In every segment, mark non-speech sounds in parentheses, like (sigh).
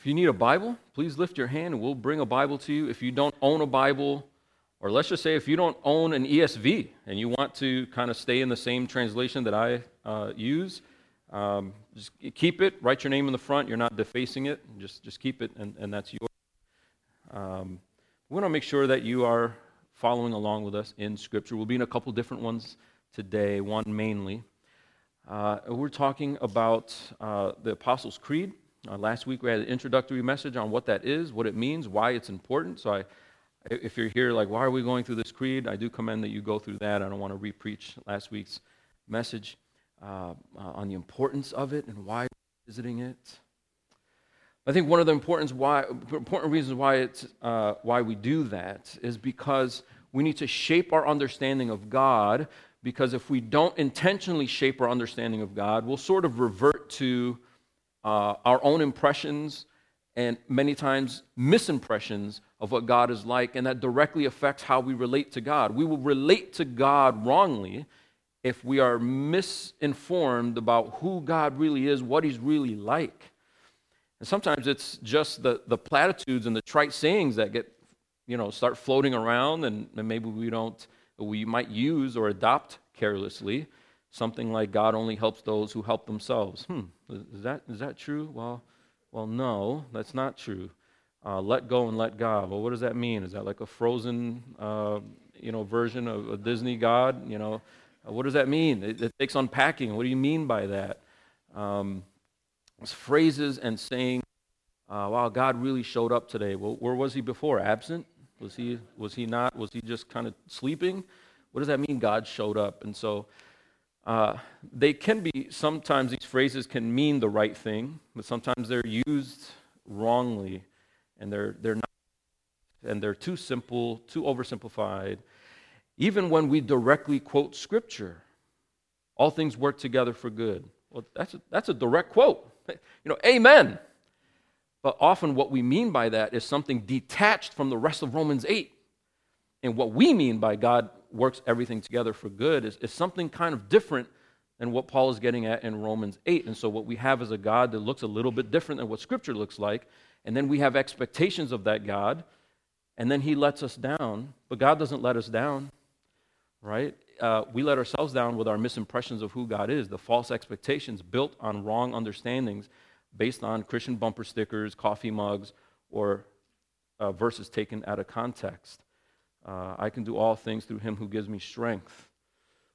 If you need a Bible, please lift your hand and we'll bring a Bible to you. If you don't own a Bible, or let's just say if you don't own an ESV and you want to kind of stay in the same translation that I uh, use, um, just keep it, write your name in the front. You're not defacing it. Just, just keep it, and, and that's yours. Um, we want to make sure that you are following along with us in Scripture. We'll be in a couple different ones today, one mainly. Uh, we're talking about uh, the Apostles' Creed. Uh, last week we had an introductory message on what that is, what it means, why it's important. So I, if you're here like, why are we going through this creed? I do commend that you go through that. I don't want to repreach last week's message uh, uh, on the importance of it and why we're visiting it. I think one of the important, why, important reasons why, it's, uh, why we do that is because we need to shape our understanding of God. Because if we don't intentionally shape our understanding of God, we'll sort of revert to uh, our own impressions and many times misimpressions of what God is like, and that directly affects how we relate to God. We will relate to God wrongly if we are misinformed about who God really is, what He's really like. And sometimes it's just the, the platitudes and the trite sayings that get, you know, start floating around, and, and maybe we don't, we might use or adopt carelessly. Something like God only helps those who help themselves. Hmm, is that, is that true? Well, well, no, that's not true. Uh, let go and let God. Well, what does that mean? Is that like a frozen, uh, you know, version of a Disney God? You know, uh, what does that mean? It, it, takes unpacking. What do you mean by that? Um, phrases and saying, uh, "Wow, God really showed up today." Well, where was He before? Absent? Was He? Was He not? Was He just kind of sleeping? What does that mean? God showed up, and so uh, they can be, sometimes these phrases can mean the right thing, but sometimes they're used wrongly and they're, they're not, and they're too simple, too oversimplified. Even when we directly quote Scripture, all things work together for good. Well, that's a, that's a direct quote. (laughs) You know, amen. But often what we mean by that is something detached from the rest of Romans 8. And what we mean by God works everything together for good is, is something kind of different than what Paul is getting at in Romans 8. And so, what we have is a God that looks a little bit different than what Scripture looks like. And then we have expectations of that God. And then he lets us down. But God doesn't let us down, right? Uh, we let ourselves down with our misimpressions of who God is, the false expectations built on wrong understandings based on Christian bumper stickers, coffee mugs, or uh, verses taken out of context. Uh, I can do all things through him who gives me strength.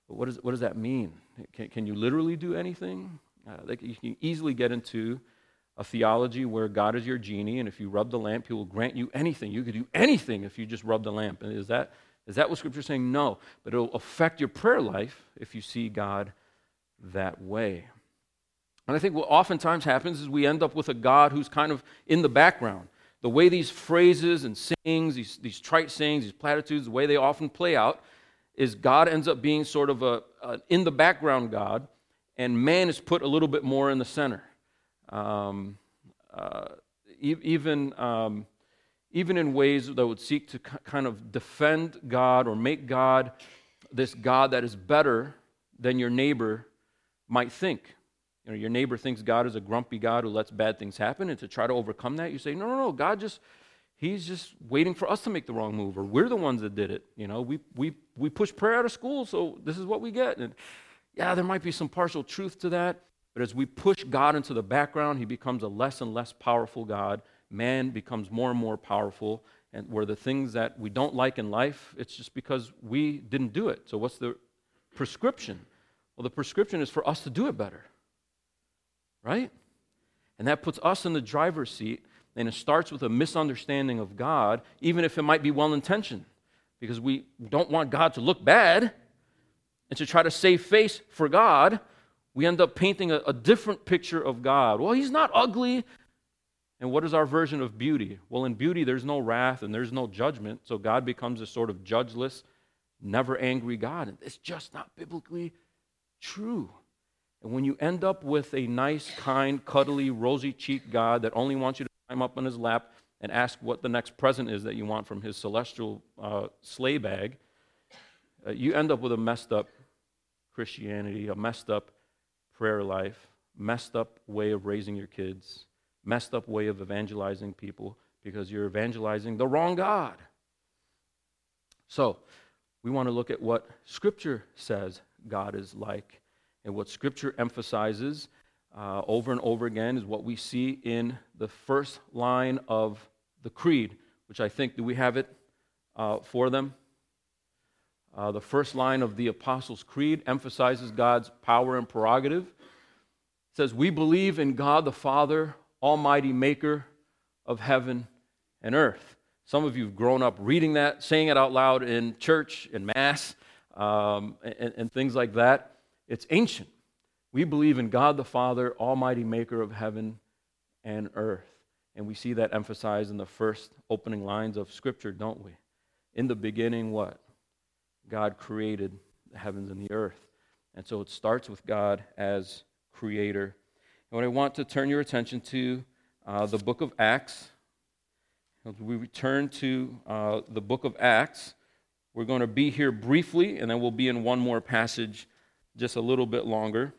But what, is, what does that mean? Can, can you literally do anything? Uh, you can easily get into a theology where God is your genie, and if you rub the lamp, he will grant you anything. You could do anything if you just rub the lamp. And is that, is that what Scripture is saying? No. But it will affect your prayer life if you see God that way. And I think what oftentimes happens is we end up with a God who's kind of in the background the way these phrases and sayings, these, these trite sayings, these platitudes, the way they often play out, is God ends up being sort of a, a in the background God, and man is put a little bit more in the center. Um, uh, e- even, um, even in ways that would seek to k- kind of defend God or make God this God that is better than your neighbor might think. You know, your neighbor thinks God is a grumpy God who lets bad things happen, and to try to overcome that, you say, no, no, no, God just, He's just waiting for us to make the wrong move, or we're the ones that did it. You know, we, we, we push prayer out of school, so this is what we get. And yeah, there might be some partial truth to that, but as we push God into the background, He becomes a less and less powerful God. Man becomes more and more powerful, and where the things that we don't like in life, it's just because we didn't do it. So, what's the prescription? Well, the prescription is for us to do it better right? And that puts us in the driver's seat, and it starts with a misunderstanding of God, even if it might be well intentioned, because we don't want God to look bad. And to try to save face for God, we end up painting a, a different picture of God. Well, He's not ugly. And what is our version of beauty? Well, in beauty, there's no wrath and there's no judgment, so God becomes a sort of judgeless, never angry God. And it's just not biblically true. And when you end up with a nice, kind, cuddly, rosy cheeked God that only wants you to climb up on his lap and ask what the next present is that you want from his celestial uh, sleigh bag, uh, you end up with a messed up Christianity, a messed up prayer life, messed up way of raising your kids, messed up way of evangelizing people because you're evangelizing the wrong God. So, we want to look at what Scripture says God is like. And what Scripture emphasizes uh, over and over again is what we see in the first line of the Creed, which I think, do we have it uh, for them? Uh, the first line of the Apostles' Creed emphasizes God's power and prerogative. It says, We believe in God the Father, Almighty Maker of heaven and earth. Some of you have grown up reading that, saying it out loud in church, in Mass, um, and, and things like that. It's ancient. We believe in God the Father, Almighty Maker of heaven and earth. And we see that emphasized in the first opening lines of Scripture, don't we? In the beginning, what? God created the heavens and the earth. And so it starts with God as creator. And what I want to turn your attention to uh, the book of Acts. We return to uh, the book of Acts, we're going to be here briefly, and then we'll be in one more passage just a little bit longer.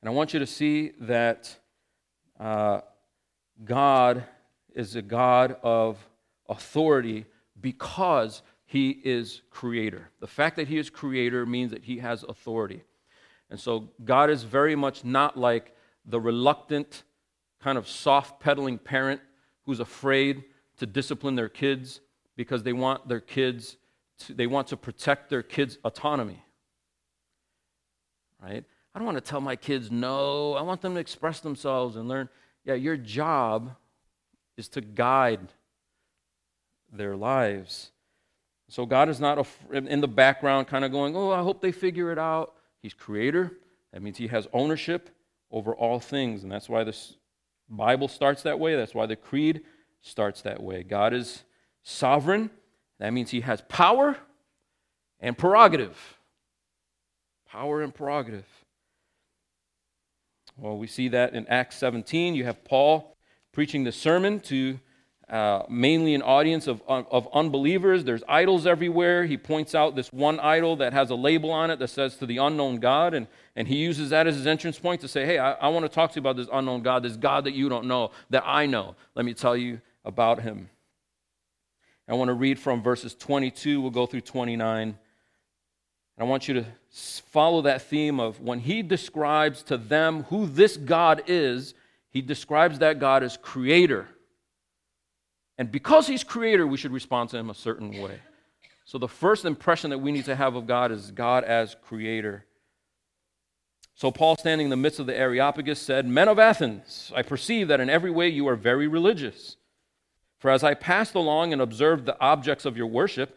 And I want you to see that uh, God is a God of authority because he is creator. The fact that he is creator means that he has authority. And so God is very much not like the reluctant, kind of soft pedaling parent who's afraid to discipline their kids because they want their kids to, they want to protect their kids' autonomy. Right? I don't want to tell my kids no. I want them to express themselves and learn. Yeah, your job is to guide their lives. So God is not in the background kind of going, oh, I hope they figure it out. He's creator. That means he has ownership over all things. And that's why this Bible starts that way. That's why the creed starts that way. God is sovereign. That means he has power and prerogative. Power and prerogative. Well, we see that in Acts 17. You have Paul preaching the sermon to uh, mainly an audience of, of unbelievers. There's idols everywhere. He points out this one idol that has a label on it that says to the unknown God, and, and he uses that as his entrance point to say, Hey, I, I want to talk to you about this unknown God, this God that you don't know, that I know. Let me tell you about him. I want to read from verses 22, we'll go through 29. I want you to follow that theme of when he describes to them who this God is, he describes that God as creator. And because he's creator, we should respond to him a certain way. So the first impression that we need to have of God is God as creator. So Paul, standing in the midst of the Areopagus, said, Men of Athens, I perceive that in every way you are very religious. For as I passed along and observed the objects of your worship,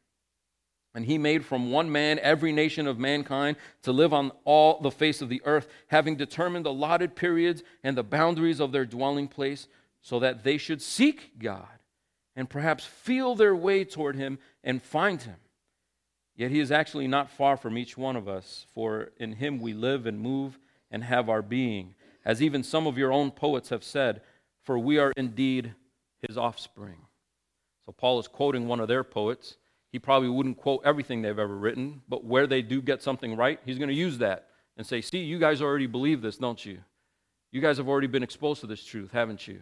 And he made from one man every nation of mankind to live on all the face of the earth, having determined allotted periods and the boundaries of their dwelling place, so that they should seek God and perhaps feel their way toward him and find him. Yet he is actually not far from each one of us, for in him we live and move and have our being. As even some of your own poets have said, for we are indeed his offspring. So Paul is quoting one of their poets. He probably wouldn't quote everything they've ever written, but where they do get something right, he's going to use that and say, See, you guys already believe this, don't you? You guys have already been exposed to this truth, haven't you?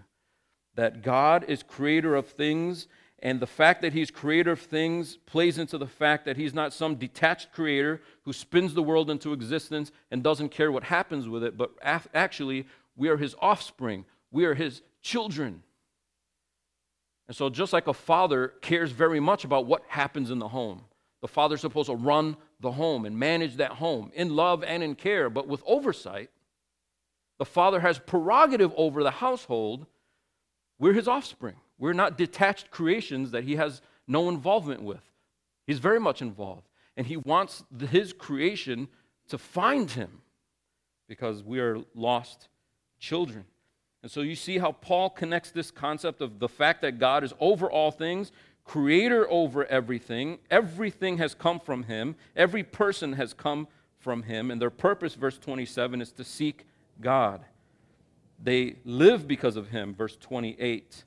That God is creator of things and the fact that he's creator of things plays into the fact that he's not some detached creator who spins the world into existence and doesn't care what happens with it, but actually, we are his offspring. We are his children. And so, just like a father cares very much about what happens in the home, the father's supposed to run the home and manage that home in love and in care, but with oversight. The father has prerogative over the household. We're his offspring. We're not detached creations that he has no involvement with. He's very much involved. And he wants his creation to find him because we are lost children. And so you see how Paul connects this concept of the fact that God is over all things, creator over everything. Everything has come from him, every person has come from him, and their purpose, verse 27, is to seek God. They live because of him, verse 28.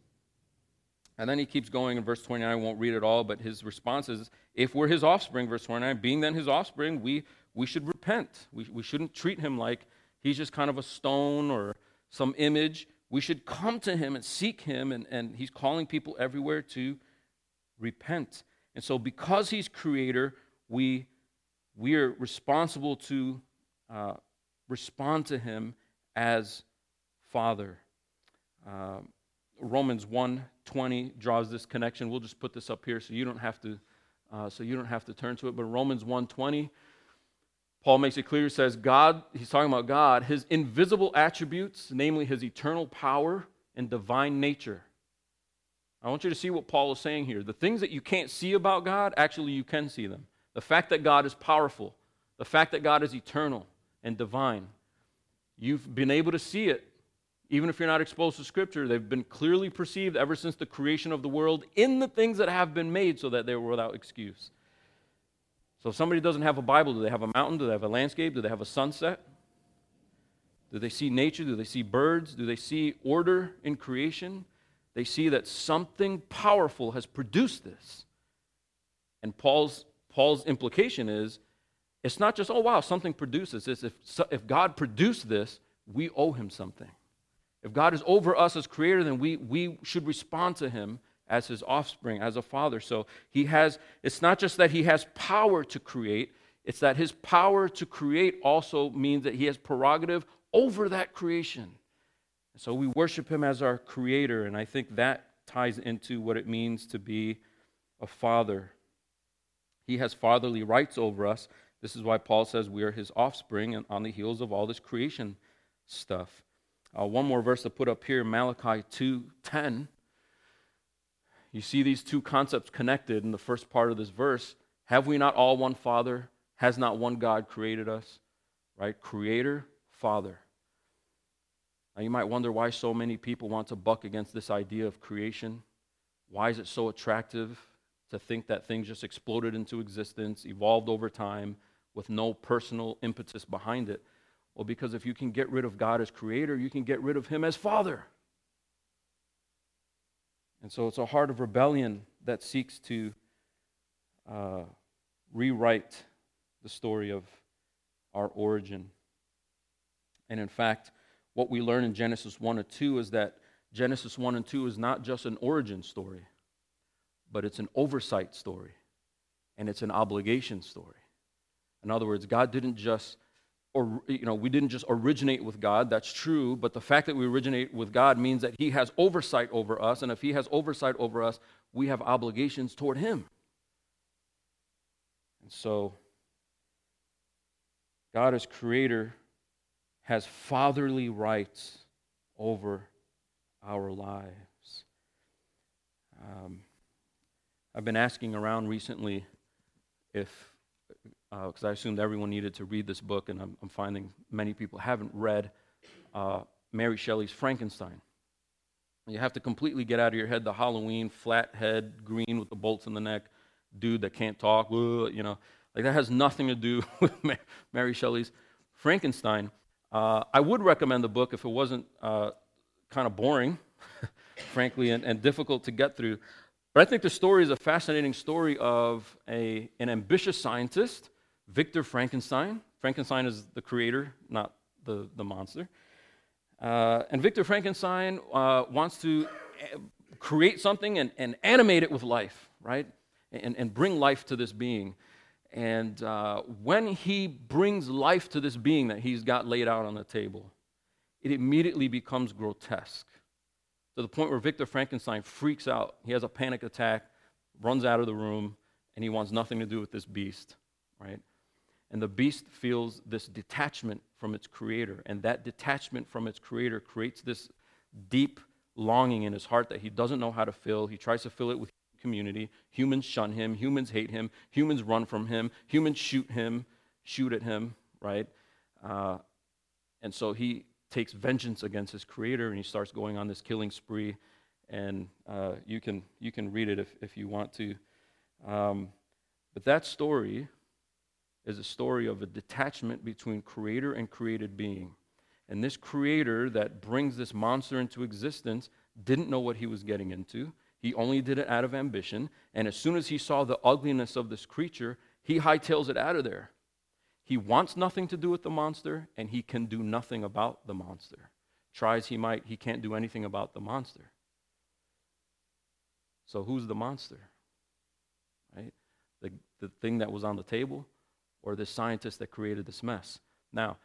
And then he keeps going in verse 29. I won't read it all, but his response is if we're his offspring, verse 29, being then his offspring, we, we should repent. We, we shouldn't treat him like he's just kind of a stone or some image. We should come to him and seek him, and, and he's calling people everywhere to repent. And so, because he's creator, we, we are responsible to uh, respond to him as Father. Uh, Romans 1:20 draws this connection. We'll just put this up here so you don't have to uh, so you don't have to turn to it. But Romans 1:20 Paul makes it clear, says God, he's talking about God, his invisible attributes, namely his eternal power and divine nature. I want you to see what Paul is saying here. The things that you can't see about God, actually you can see them. The fact that God is powerful, the fact that God is eternal and divine. You've been able to see it, even if you're not exposed to Scripture. They've been clearly perceived ever since the creation of the world in the things that have been made so that they were without excuse. So if somebody doesn't have a Bible, do they have a mountain? Do they have a landscape? Do they have a sunset? Do they see nature? Do they see birds? Do they see order in creation? They see that something powerful has produced this. And Paul's, Paul's implication is it's not just, oh, wow, something produces this. If, if God produced this, we owe him something. If God is over us as creator, then we, we should respond to him as his offspring, as a father. So he has, it's not just that he has power to create, it's that his power to create also means that he has prerogative over that creation. So we worship him as our creator, and I think that ties into what it means to be a father. He has fatherly rights over us. This is why Paul says we are his offspring and on the heels of all this creation stuff. Uh, one more verse to put up here, Malachi 2:10. You see these two concepts connected in the first part of this verse. Have we not all one Father? Has not one God created us? Right? Creator, Father. Now you might wonder why so many people want to buck against this idea of creation. Why is it so attractive to think that things just exploded into existence, evolved over time, with no personal impetus behind it? Well, because if you can get rid of God as creator, you can get rid of him as father. And so it's a heart of rebellion that seeks to uh, rewrite the story of our origin. And in fact, what we learn in Genesis 1 and 2 is that Genesis 1 and 2 is not just an origin story, but it's an oversight story and it's an obligation story. In other words, God didn't just or you know we didn't just originate with god that's true but the fact that we originate with god means that he has oversight over us and if he has oversight over us we have obligations toward him. And so god as creator has fatherly rights over our lives. Um, i've been asking around recently if because uh, I assumed everyone needed to read this book, and I'm, I'm finding many people haven't read uh, Mary Shelley's Frankenstein. You have to completely get out of your head the Halloween, flat head, green with the bolts in the neck, dude that can't talk, you know. Like that has nothing to do (laughs) with Mary Shelley's Frankenstein. Uh, I would recommend the book if it wasn't uh, kind of boring, (laughs) frankly, and, and difficult to get through. But I think the story is a fascinating story of a, an ambitious scientist Victor Frankenstein. Frankenstein is the creator, not the, the monster. Uh, and Victor Frankenstein uh, wants to uh, create something and, and animate it with life, right? And, and bring life to this being. And uh, when he brings life to this being that he's got laid out on the table, it immediately becomes grotesque to the point where Victor Frankenstein freaks out. He has a panic attack, runs out of the room, and he wants nothing to do with this beast, right? And the beast feels this detachment from its creator. And that detachment from its creator creates this deep longing in his heart that he doesn't know how to fill. He tries to fill it with community. Humans shun him. Humans hate him. Humans run from him. Humans shoot him, shoot at him, right? Uh, and so he takes vengeance against his creator and he starts going on this killing spree. And uh, you, can, you can read it if, if you want to. Um, but that story is a story of a detachment between creator and created being. And this creator that brings this monster into existence didn't know what he was getting into. He only did it out of ambition. And as soon as he saw the ugliness of this creature, he hightails it out of there. He wants nothing to do with the monster, and he can do nothing about the monster. Try as he might, he can't do anything about the monster. So, who's the monster? Right? The, the thing that was on the table, or the scientist that created this mess? Now,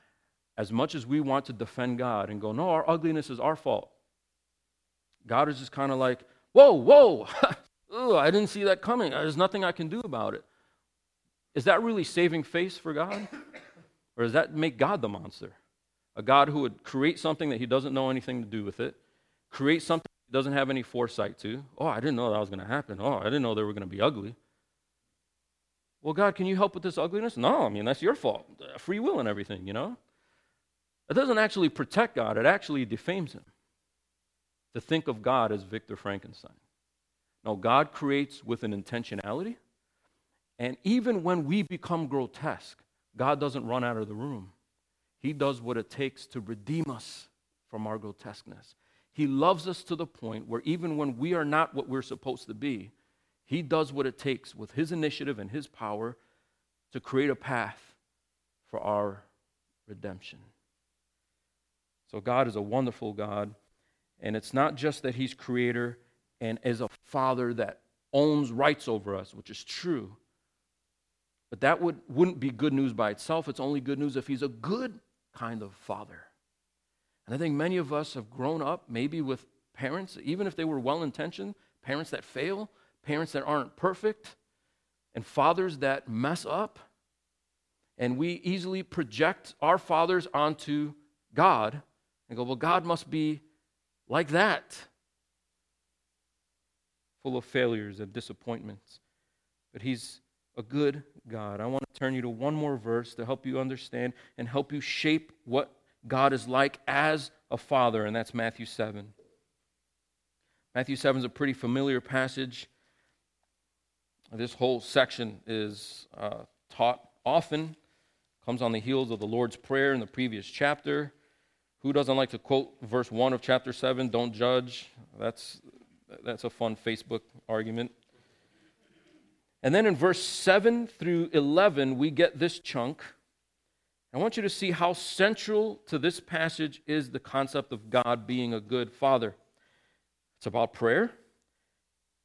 as much as we want to defend God and go, no, our ugliness is our fault, God is just kind of like, whoa, whoa, (laughs) Ugh, I didn't see that coming. There's nothing I can do about it. Is that really saving face for God? Or does that make God the monster? A God who would create something that he doesn't know anything to do with it, create something he doesn't have any foresight to. Oh, I didn't know that was going to happen. Oh, I didn't know they were going to be ugly. Well, God, can you help with this ugliness? No, I mean, that's your fault. Uh, free will and everything, you know? It doesn't actually protect God, it actually defames him. To think of God as Victor Frankenstein. No, God creates with an intentionality. And even when we become grotesque, God doesn't run out of the room. He does what it takes to redeem us from our grotesqueness. He loves us to the point where even when we are not what we're supposed to be, He does what it takes with His initiative and His power to create a path for our redemption. So, God is a wonderful God. And it's not just that He's creator and is a father that owns rights over us, which is true. But that would, wouldn't be good news by itself. It's only good news if he's a good kind of father. And I think many of us have grown up maybe with parents, even if they were well intentioned, parents that fail, parents that aren't perfect, and fathers that mess up. And we easily project our fathers onto God and go, well, God must be like that, full of failures and disappointments. But He's a good God. I want to turn you to one more verse to help you understand and help you shape what God is like as a father, and that's Matthew 7. Matthew 7 is a pretty familiar passage. This whole section is uh, taught often, comes on the heels of the Lord's Prayer in the previous chapter. Who doesn't like to quote verse 1 of chapter 7? Don't judge. That's, that's a fun Facebook argument. And then in verse 7 through 11, we get this chunk. I want you to see how central to this passage is the concept of God being a good father. It's about prayer,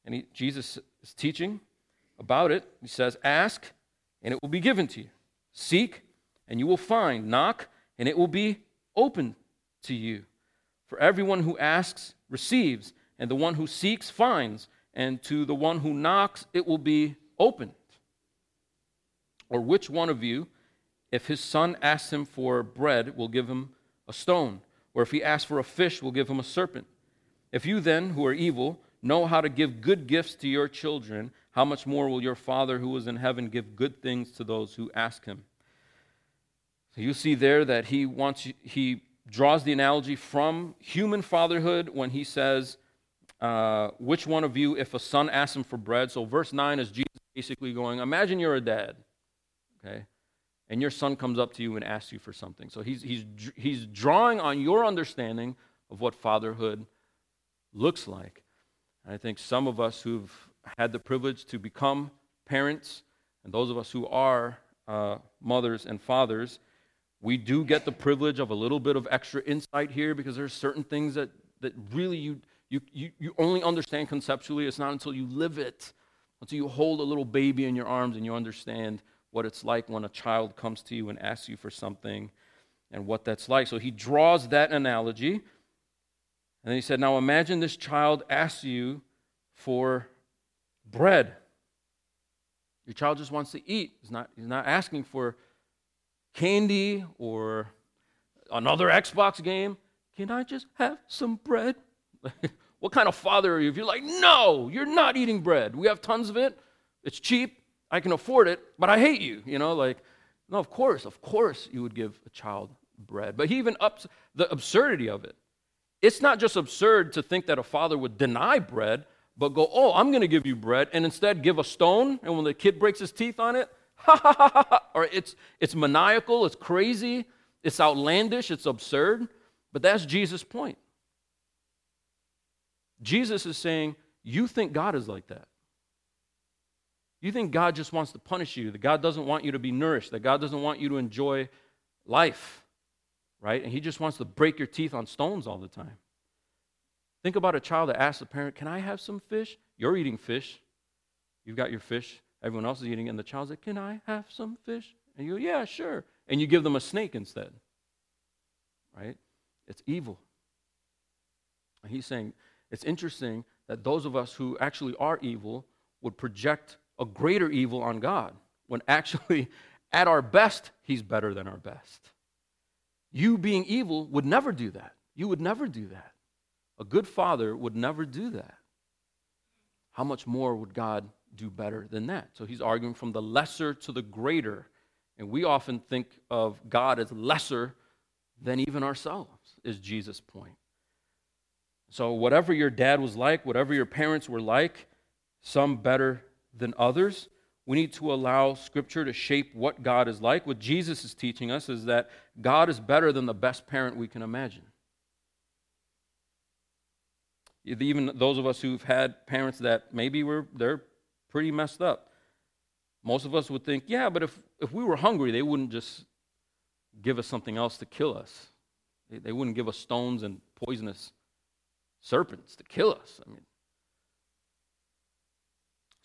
and he, Jesus is teaching about it. He says, Ask, and it will be given to you. Seek, and you will find. Knock, and it will be open to you. For everyone who asks receives, and the one who seeks finds, and to the one who knocks it will be opened? Or which one of you, if his son asks him for bread, will give him a stone? Or if he asks for a fish, will give him a serpent? If you then, who are evil, know how to give good gifts to your children, how much more will your Father who is in heaven give good things to those who ask him? So you see there that he wants he draws the analogy from human fatherhood when he says, uh, "Which one of you, if a son asks him for bread?" So verse nine is Jesus basically going, imagine you're a dad, okay, and your son comes up to you and asks you for something. So he's, he's, he's drawing on your understanding of what fatherhood looks like. I think some of us who've had the privilege to become parents, and those of us who are uh, mothers and fathers, we do get the privilege of a little bit of extra insight here because there's certain things that, that really you, you, you, you only understand conceptually. It's not until you live it until you hold a little baby in your arms and you understand what it's like when a child comes to you and asks you for something and what that's like. So he draws that analogy. And then he said, Now imagine this child asks you for bread. Your child just wants to eat. He's not, he's not asking for candy or another Xbox game. Can I just have some bread? (laughs) What kind of father are you if you're like, no, you're not eating bread? We have tons of it. It's cheap. I can afford it, but I hate you. You know, like, no, of course, of course you would give a child bread. But he even ups, the absurdity of it. It's not just absurd to think that a father would deny bread, but go, oh, I'm going to give you bread, and instead give a stone, and when the kid breaks his teeth on it, (laughs) ha ha ha ha, or it's, it's maniacal, it's crazy, it's outlandish, it's absurd. But that's Jesus' point. Jesus is saying, You think God is like that. You think God just wants to punish you, that God doesn't want you to be nourished, that God doesn't want you to enjoy life, right? And He just wants to break your teeth on stones all the time. Think about a child that asks a parent, Can I have some fish? You're eating fish. You've got your fish. Everyone else is eating, and the child's like, Can I have some fish? And you go, Yeah, sure. And you give them a snake instead. Right? It's evil. And he's saying, It's interesting that those of us who actually are evil would project a greater evil on God when actually, (laughs) at our best, he's better than our best. You being evil would never do that. You would never do that. A good father would never do that. How much more would God do better than that? So he's arguing from the lesser to the greater. And we often think of God as lesser than even ourselves, is Jesus' point. So, whatever your dad was like, whatever your parents were like, some better than others, we need to allow Scripture to shape what God is like. What Jesus is teaching us is that God is better than the best parent we can imagine. Even those of us who've had parents that maybe were they're pretty messed up. Most of us would think, yeah, but if, if we were hungry, they wouldn't just give us something else to kill us. They, they wouldn't give us stones and poisonous serpents to kill us. I mean,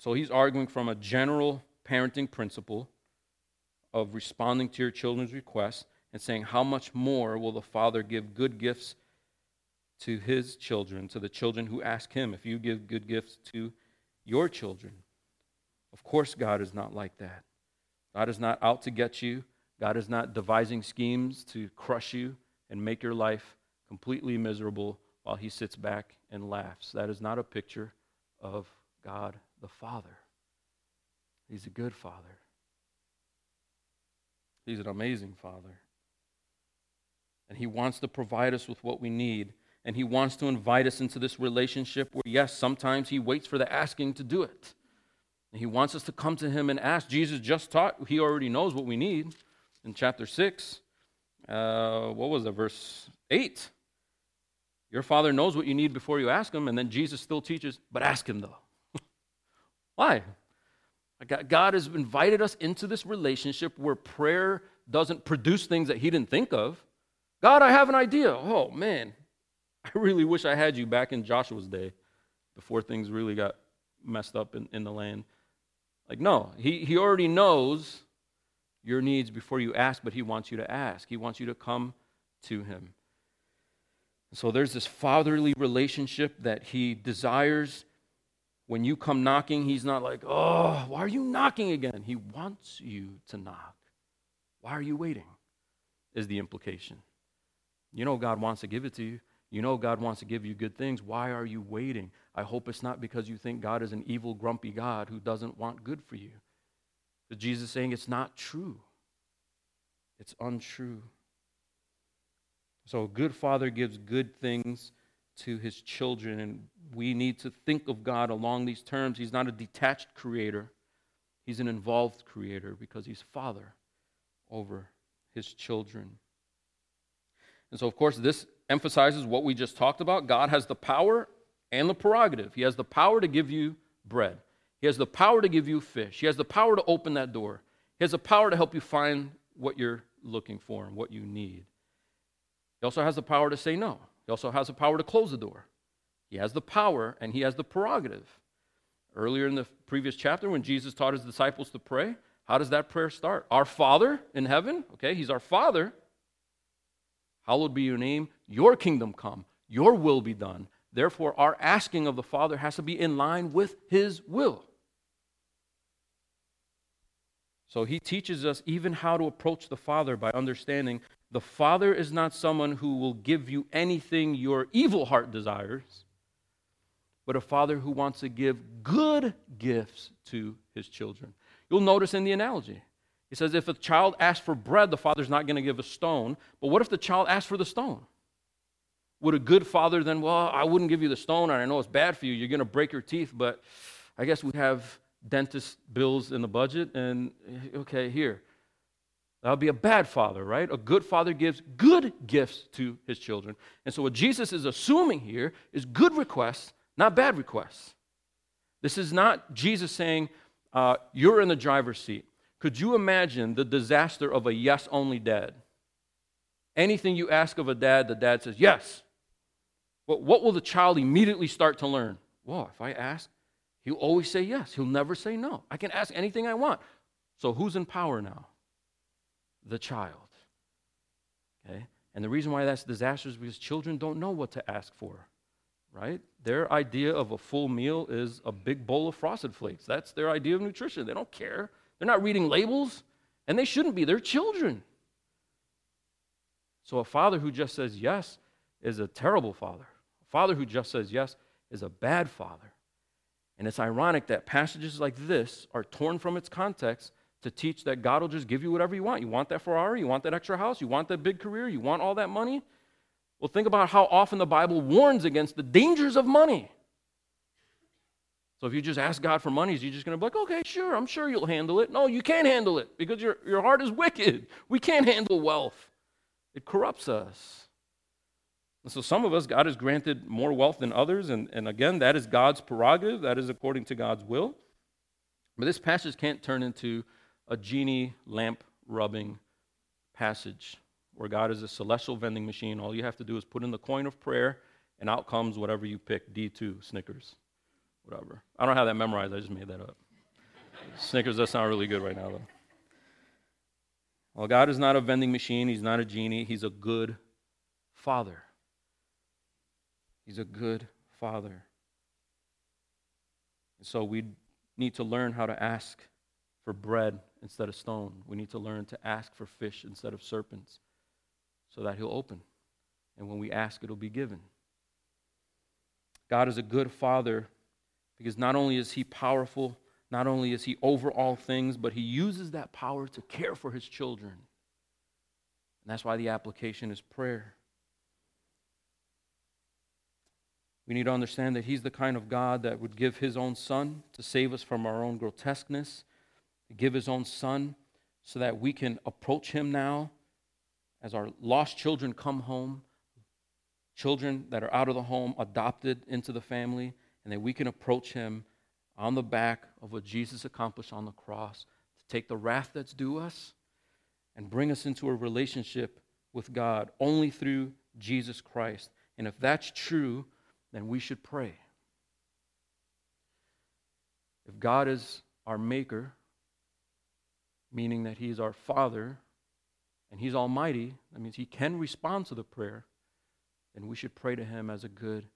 so he's arguing from a general parenting principle of responding to your children's requests and saying, How much more will the Father give good gifts to his children, to the children who ask him, if you give good gifts to your children? Of course, God is not like that. God is not out to get you. God is not devising schemes to crush you and make your life completely miserable while he sits back and laughs. That is not a picture of God the Father. He's a good Father. He's an amazing Father. And He wants to provide us with what we need. And He wants to invite us into this relationship where, yes, sometimes He waits for the asking to do it. And He wants us to come to Him and ask. Jesus just taught, He already knows what we need in chapter 6. Uh, what was it, verse 8? Your Father knows what you need before you ask Him. And then Jesus still teaches, but ask Him though. Why? God has invited us into this relationship where prayer doesn't produce things that He didn't think of. God, I have an idea. Oh, man. I really wish I had you back in Joshua's day before things really got messed up in, in the land. Like, no, he, he already knows your needs before you ask, but He wants you to ask. He wants you to come to Him. So there's this fatherly relationship that He desires when you come knocking, he's not like, oh, why are you knocking again? He wants you to knock. Why are you waiting? Is the implication. You know God wants to give it to you. You know God wants to give you good things. Why are you waiting? I hope it's not because you think God is an evil, grumpy God who doesn't want good for you. But Jesus is saying it's not true. It's untrue. So a good father gives good things to his children, and we need to think of God along these terms. He's not a detached creator, He's an involved creator because He's Father over His children. And so, of course, this emphasizes what we just talked about. God has the power and the prerogative. He has the power to give you bread, He has the power to give you fish, He has the power to open that door, He has the power to help you find what you're looking for and what you need. He also has the power to say no. He also has the power to close the door. He has the power and he has the prerogative. Earlier in the previous chapter, when Jesus taught his disciples to pray, how does that prayer start? Our Father in heaven, okay, he's our Father. Hallowed be your name, your kingdom come, your will be done. Therefore, our asking of the Father has to be in line with his will. So he teaches us even how to approach the Father by understanding the Father is not someone who will give you anything your evil heart desires but a father who wants to give good gifts to his children. You'll notice in the analogy, he says, if a child asks for bread, the father's not going to give a stone. But what if the child asks for the stone? Would a good father then, well, I wouldn't give you the stone, and I know it's bad for you. You're going to break your teeth, but I guess we have dentist bills in the budget, and okay, here. That would be a bad father, right? A good father gives good gifts to his children. And so, what Jesus is assuming here is good requests, not bad requests. This is not Jesus saying, uh, You're in the driver's seat. Could you imagine the disaster of a yes only dad? Anything you ask of a dad, the dad says, Yes. Well, what will the child immediately start to learn? Well, if I ask, he'll always say yes. He'll never say no. I can ask anything I want. So, who's in power now? The child. Okay? And the reason why that's disastrous is because children don't know what to ask for, right? Their idea of a full meal is a big bowl of frosted flakes. That's their idea of nutrition. They don't care. They're not reading labels, and they shouldn't be. They're children. So a father who just says yes is a terrible father. A father who just says yes is a bad father. And it's ironic that passages like this are torn from its context to teach that God will just give you whatever you want. You want that Ferrari, you want that extra house, you want that big career, you want all that money. Well, think about how often the Bible warns against the dangers of money. So if you just ask God for money, is he just going to be like, okay, sure, I'm sure you'll handle it? No, you can't handle it because your, your heart is wicked. We can't handle wealth, it corrupts us. And so some of us, God has granted more wealth than others. And, and again, that is God's prerogative, that is according to God's will. But this passage can't turn into a genie lamp rubbing passage where God is a celestial vending machine. All you have to do is put in the coin of prayer, and out comes whatever you pick D2, Snickers whatever. I don't have that memorized. I just made that up. Snickers does sound really good right now, though. Well, God is not a vending machine. He's not a genie. He's a good father. He's a good father. And so we need to learn how to ask for bread instead of stone. We need to learn to ask for fish instead of serpents so that He'll open. And when we ask, it'll be given. God is a good father because not only is he powerful, not only is he over all things, but he uses that power to care for his children. And that's why the application is prayer. We need to understand that he's the kind of God that would give his own son to save us from our own grotesqueness, to give his own son so that we can approach him now as our lost children come home, children that are out of the home, adopted into the family and that we can approach him on the back of what Jesus accomplished on the cross to take the wrath that's due us and bring us into a relationship with God only through Jesus Christ. And if that's true, then we should pray. If God is our maker, meaning that He's our Father and He's Almighty, that means He can respond to the prayer, then we should pray to Him as a good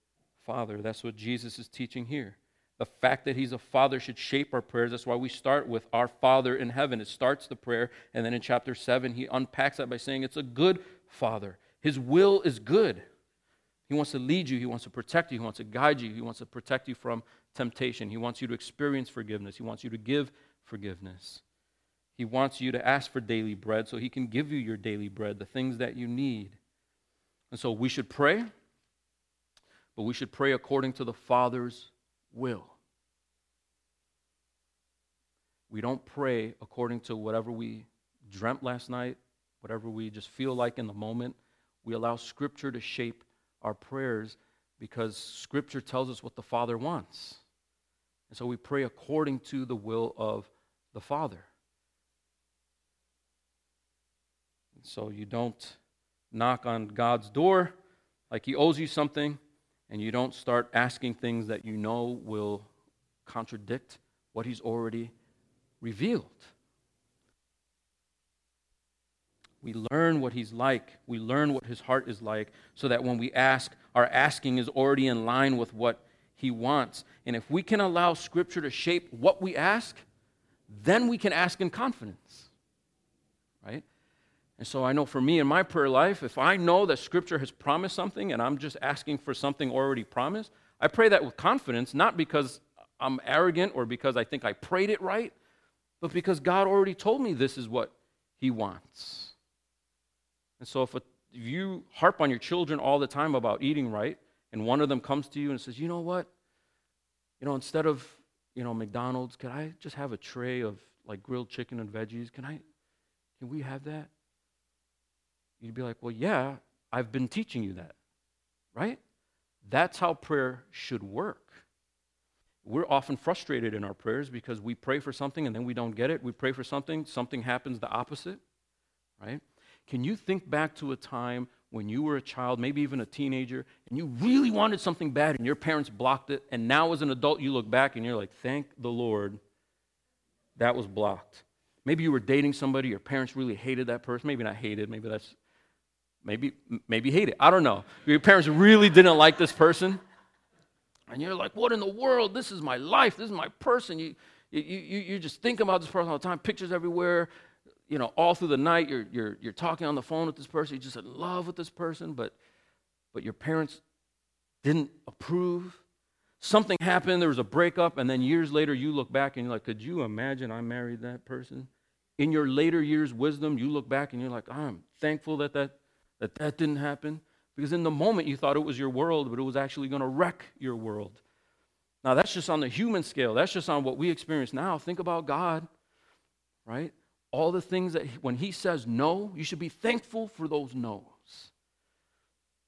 Father. That's what Jesus is teaching here. The fact that He's a Father should shape our prayers. That's why we start with our Father in heaven. It starts the prayer. And then in chapter 7, He unpacks that by saying it's a good Father. His will is good. He wants to lead you, He wants to protect you, He wants to guide you, He wants to protect you from temptation. He wants you to experience forgiveness, He wants you to give forgiveness. He wants you to ask for daily bread so He can give you your daily bread, the things that you need. And so we should pray but we should pray according to the Father's will. We don't pray according to whatever we dreamt last night, whatever we just feel like in the moment. We allow Scripture to shape our prayers because Scripture tells us what the Father wants. And so we pray according to the will of the Father. So you don't knock on God's door like He owes you something and you don't start asking things that you know will contradict what he's already revealed. We learn what he's like. We learn what his heart is like so that when we ask, our asking is already in line with what he wants. And if we can allow scripture to shape what we ask, then we can ask in confidence. Right? And so I know for me in my prayer life, if I know that Scripture has promised something and I'm just asking for something already promised, I pray that with confidence, not because I'm arrogant or because I think I prayed it right, but because God already told me this is what He wants. And so if a if you harp on your children all the time about eating right, and one of them comes to you and says, you know what? You know, instead of, you know, McDonald's, could I just have a tray of like grilled chicken and veggies? Can I, can we have that? You'd be like, well, yeah, I've been teaching you that, right? That's how prayer should work. We're often frustrated in our prayers because we pray for something and then we don't get it. We pray for something, something happens the opposite, right? Can you think back to a time when you were a child, maybe even a teenager, and you really wanted something bad and your parents blocked it, and now as an adult you look back and you're like, thank the Lord that was blocked. Maybe you were dating somebody, your parents really hated that person. Maybe not hated, maybe that's, maybe, maybe hate it. I don't know. Your parents really didn't like this person. And you're like, what in the world? This is my life. This is my person. You, you, you, you just think about this person all the time, pictures everywhere you know, all through the night, you're, you're, you're talking on the phone with this person, you're just in love with this person, but, but your parents didn't approve. Something happened, there was a breakup, and then years later you look back and you're like, could you imagine I married that person? In your later years' wisdom, you look back and you're like, I'm thankful that that, that, that didn't happen. Because in the moment you thought it was your world, but it was actually going to wreck your world. Now, that's just on the human scale. That's just on what we experience now. Think about God, right? all the things that when he says no, you should be thankful for those no's.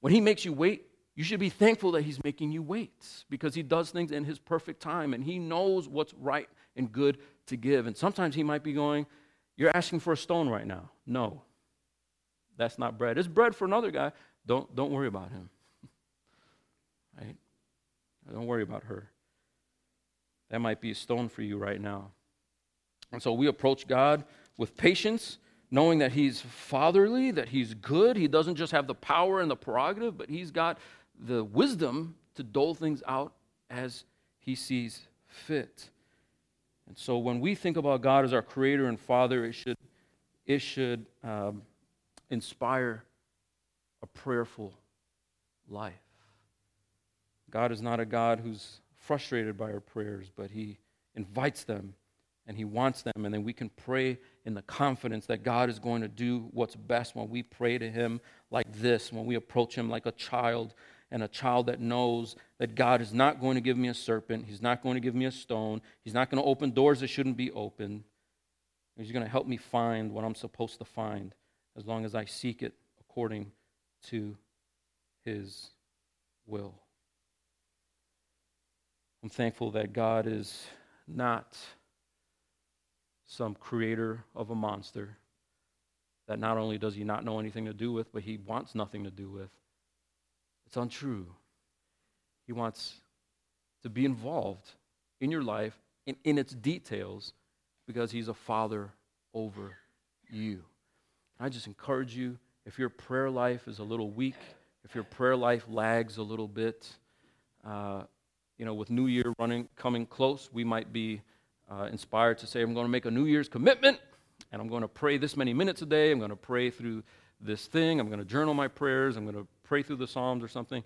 When he makes you wait, you should be thankful that he's making you wait because he does things in his perfect time and he knows what's right and good to give. And sometimes he might be going, You're asking for a stone right now. No, that's not bread. It's bread for another guy. Don't, don't worry about him. (laughs) right? Don't worry about her. That might be a stone for you right now. And so we approach God with patience, knowing that He's fatherly, that He's good. He doesn't just have the power and the prerogative, but He's got the wisdom to dole things out as He sees fit. And so when we think about God as our creator and father, it should, it should um, inspire a prayerful life. God is not a God who's frustrated by our prayers, but He invites them and He wants them. And then we can pray in the confidence that God is going to do what's best when we pray to Him like this, when we approach Him like a child and a child that knows that God is not going to give me a serpent, He's not going to give me a stone, He's not going to open doors that shouldn't be open. He's going to help me find what I'm supposed to find as long as I seek it according to His will. I'm thankful that God is not some creator of a monster that not only does he not know anything to do with, but he wants nothing to do with. It's untrue. He wants to be involved in your life in, in its details because he's a father over you. I just encourage you if your prayer life is a little weak, if your prayer life lags a little bit, uh, you know, with New Year running coming close, we might be uh, inspired to say, I'm going to make a New Year's commitment and I'm going to pray this many minutes a day. I'm going to pray through this thing. I'm going to journal my prayers. I'm going to pray through the Psalms or something.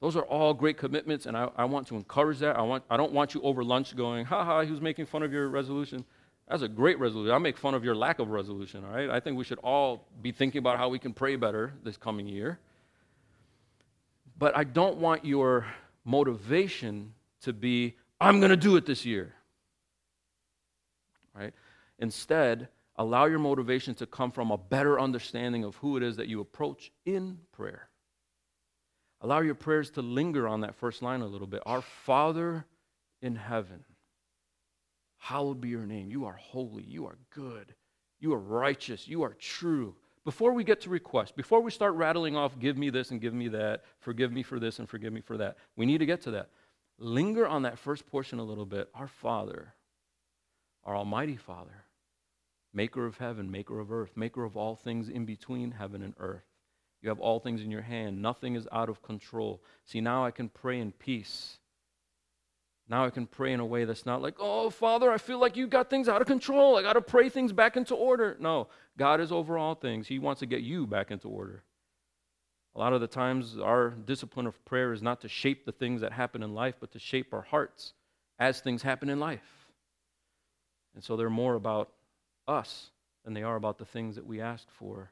Those are all great commitments, and I, I want to encourage that. I, want, I don't want you over lunch going, ha ha, he was making fun of your resolution. That's a great resolution. I make fun of your lack of resolution, all right? I think we should all be thinking about how we can pray better this coming year. But I don't want your motivation to be, I'm going to do it this year right? Instead, allow your motivation to come from a better understanding of who it is that you approach in prayer. Allow your prayers to linger on that first line a little bit. Our Father in heaven, hallowed be your name. You are holy. You are good. You are righteous. You are true. Before we get to request, before we start rattling off, give me this and give me that, forgive me for this and forgive me for that, we need to get to that. Linger on that first portion a little bit. Our Father, our Almighty Father, maker of heaven, maker of earth, maker of all things in between heaven and earth. You have all things in your hand. Nothing is out of control. See, now I can pray in peace. Now I can pray in a way that's not like, oh, Father, I feel like you got things out of control. I got to pray things back into order. No, God is over all things. He wants to get you back into order. A lot of the times, our discipline of prayer is not to shape the things that happen in life, but to shape our hearts as things happen in life. And so they're more about us than they are about the things that we ask for.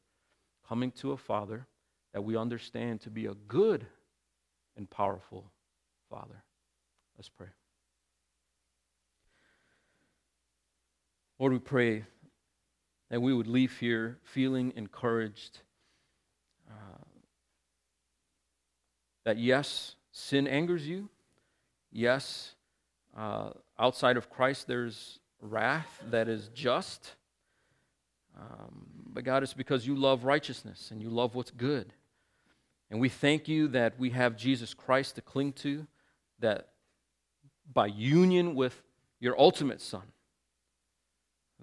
Coming to a Father that we understand to be a good and powerful Father. Let's pray. Lord, we pray that we would leave here feeling encouraged. Uh, that yes, sin angers you. Yes, uh, outside of Christ, there's wrath that is just. Um, but God, it's because you love righteousness and you love what's good. And we thank you that we have Jesus Christ to cling to, that by union with your ultimate Son,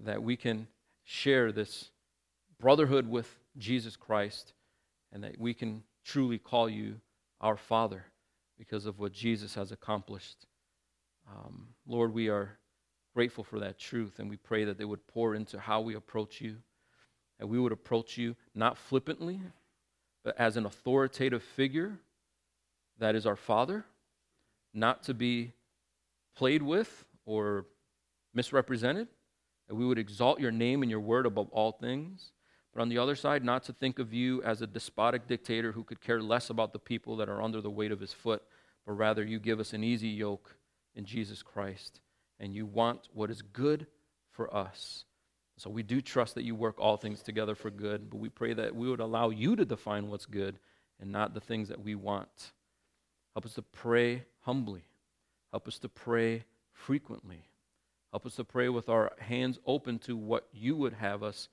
that we can share this brotherhood with Jesus Christ and that we can truly call you our Father because of what Jesus has accomplished. Um, Lord, we are grateful for that truth and we pray that they would pour into how we approach you, and we would approach you not flippantly, but as an authoritative figure that is our Father, not to be played with or misrepresented, that we would exalt your name and your word above all things. But on the other side, not to think of you as a despotic dictator who could care less about the people that are under the weight of his foot, but rather you give us an easy yoke in Jesus Christ, and you want what is good for us. So we do trust that you work all things together for good, but we pray that we would allow you to define what's good and not the things that we want. Help us to pray humbly. Help us to pray frequently. Help us to pray with our hands open to what you would have us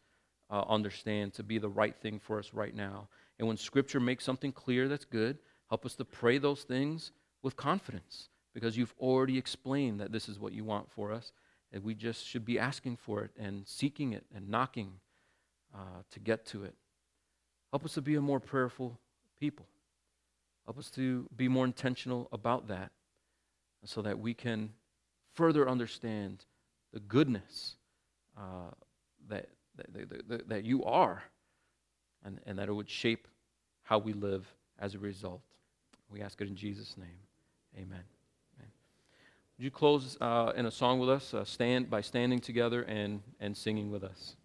uh, understand to be the right thing for us right now. And when Scripture makes something clear that's good, help us to pray those things with confidence because you've already explained that this is what you want for us. And we just should be asking for it and seeking it and knocking uh, to get to it. Help us to be a more prayerful people. Help us to be more intentional about that so that we can further understand the goodness uh, that, that, that, that you are and, and that it would shape how we live as a result. We ask it in Jesus' name. Amen. Would you close uh, in a song with us, uh, stand by standing together and, and singing with us?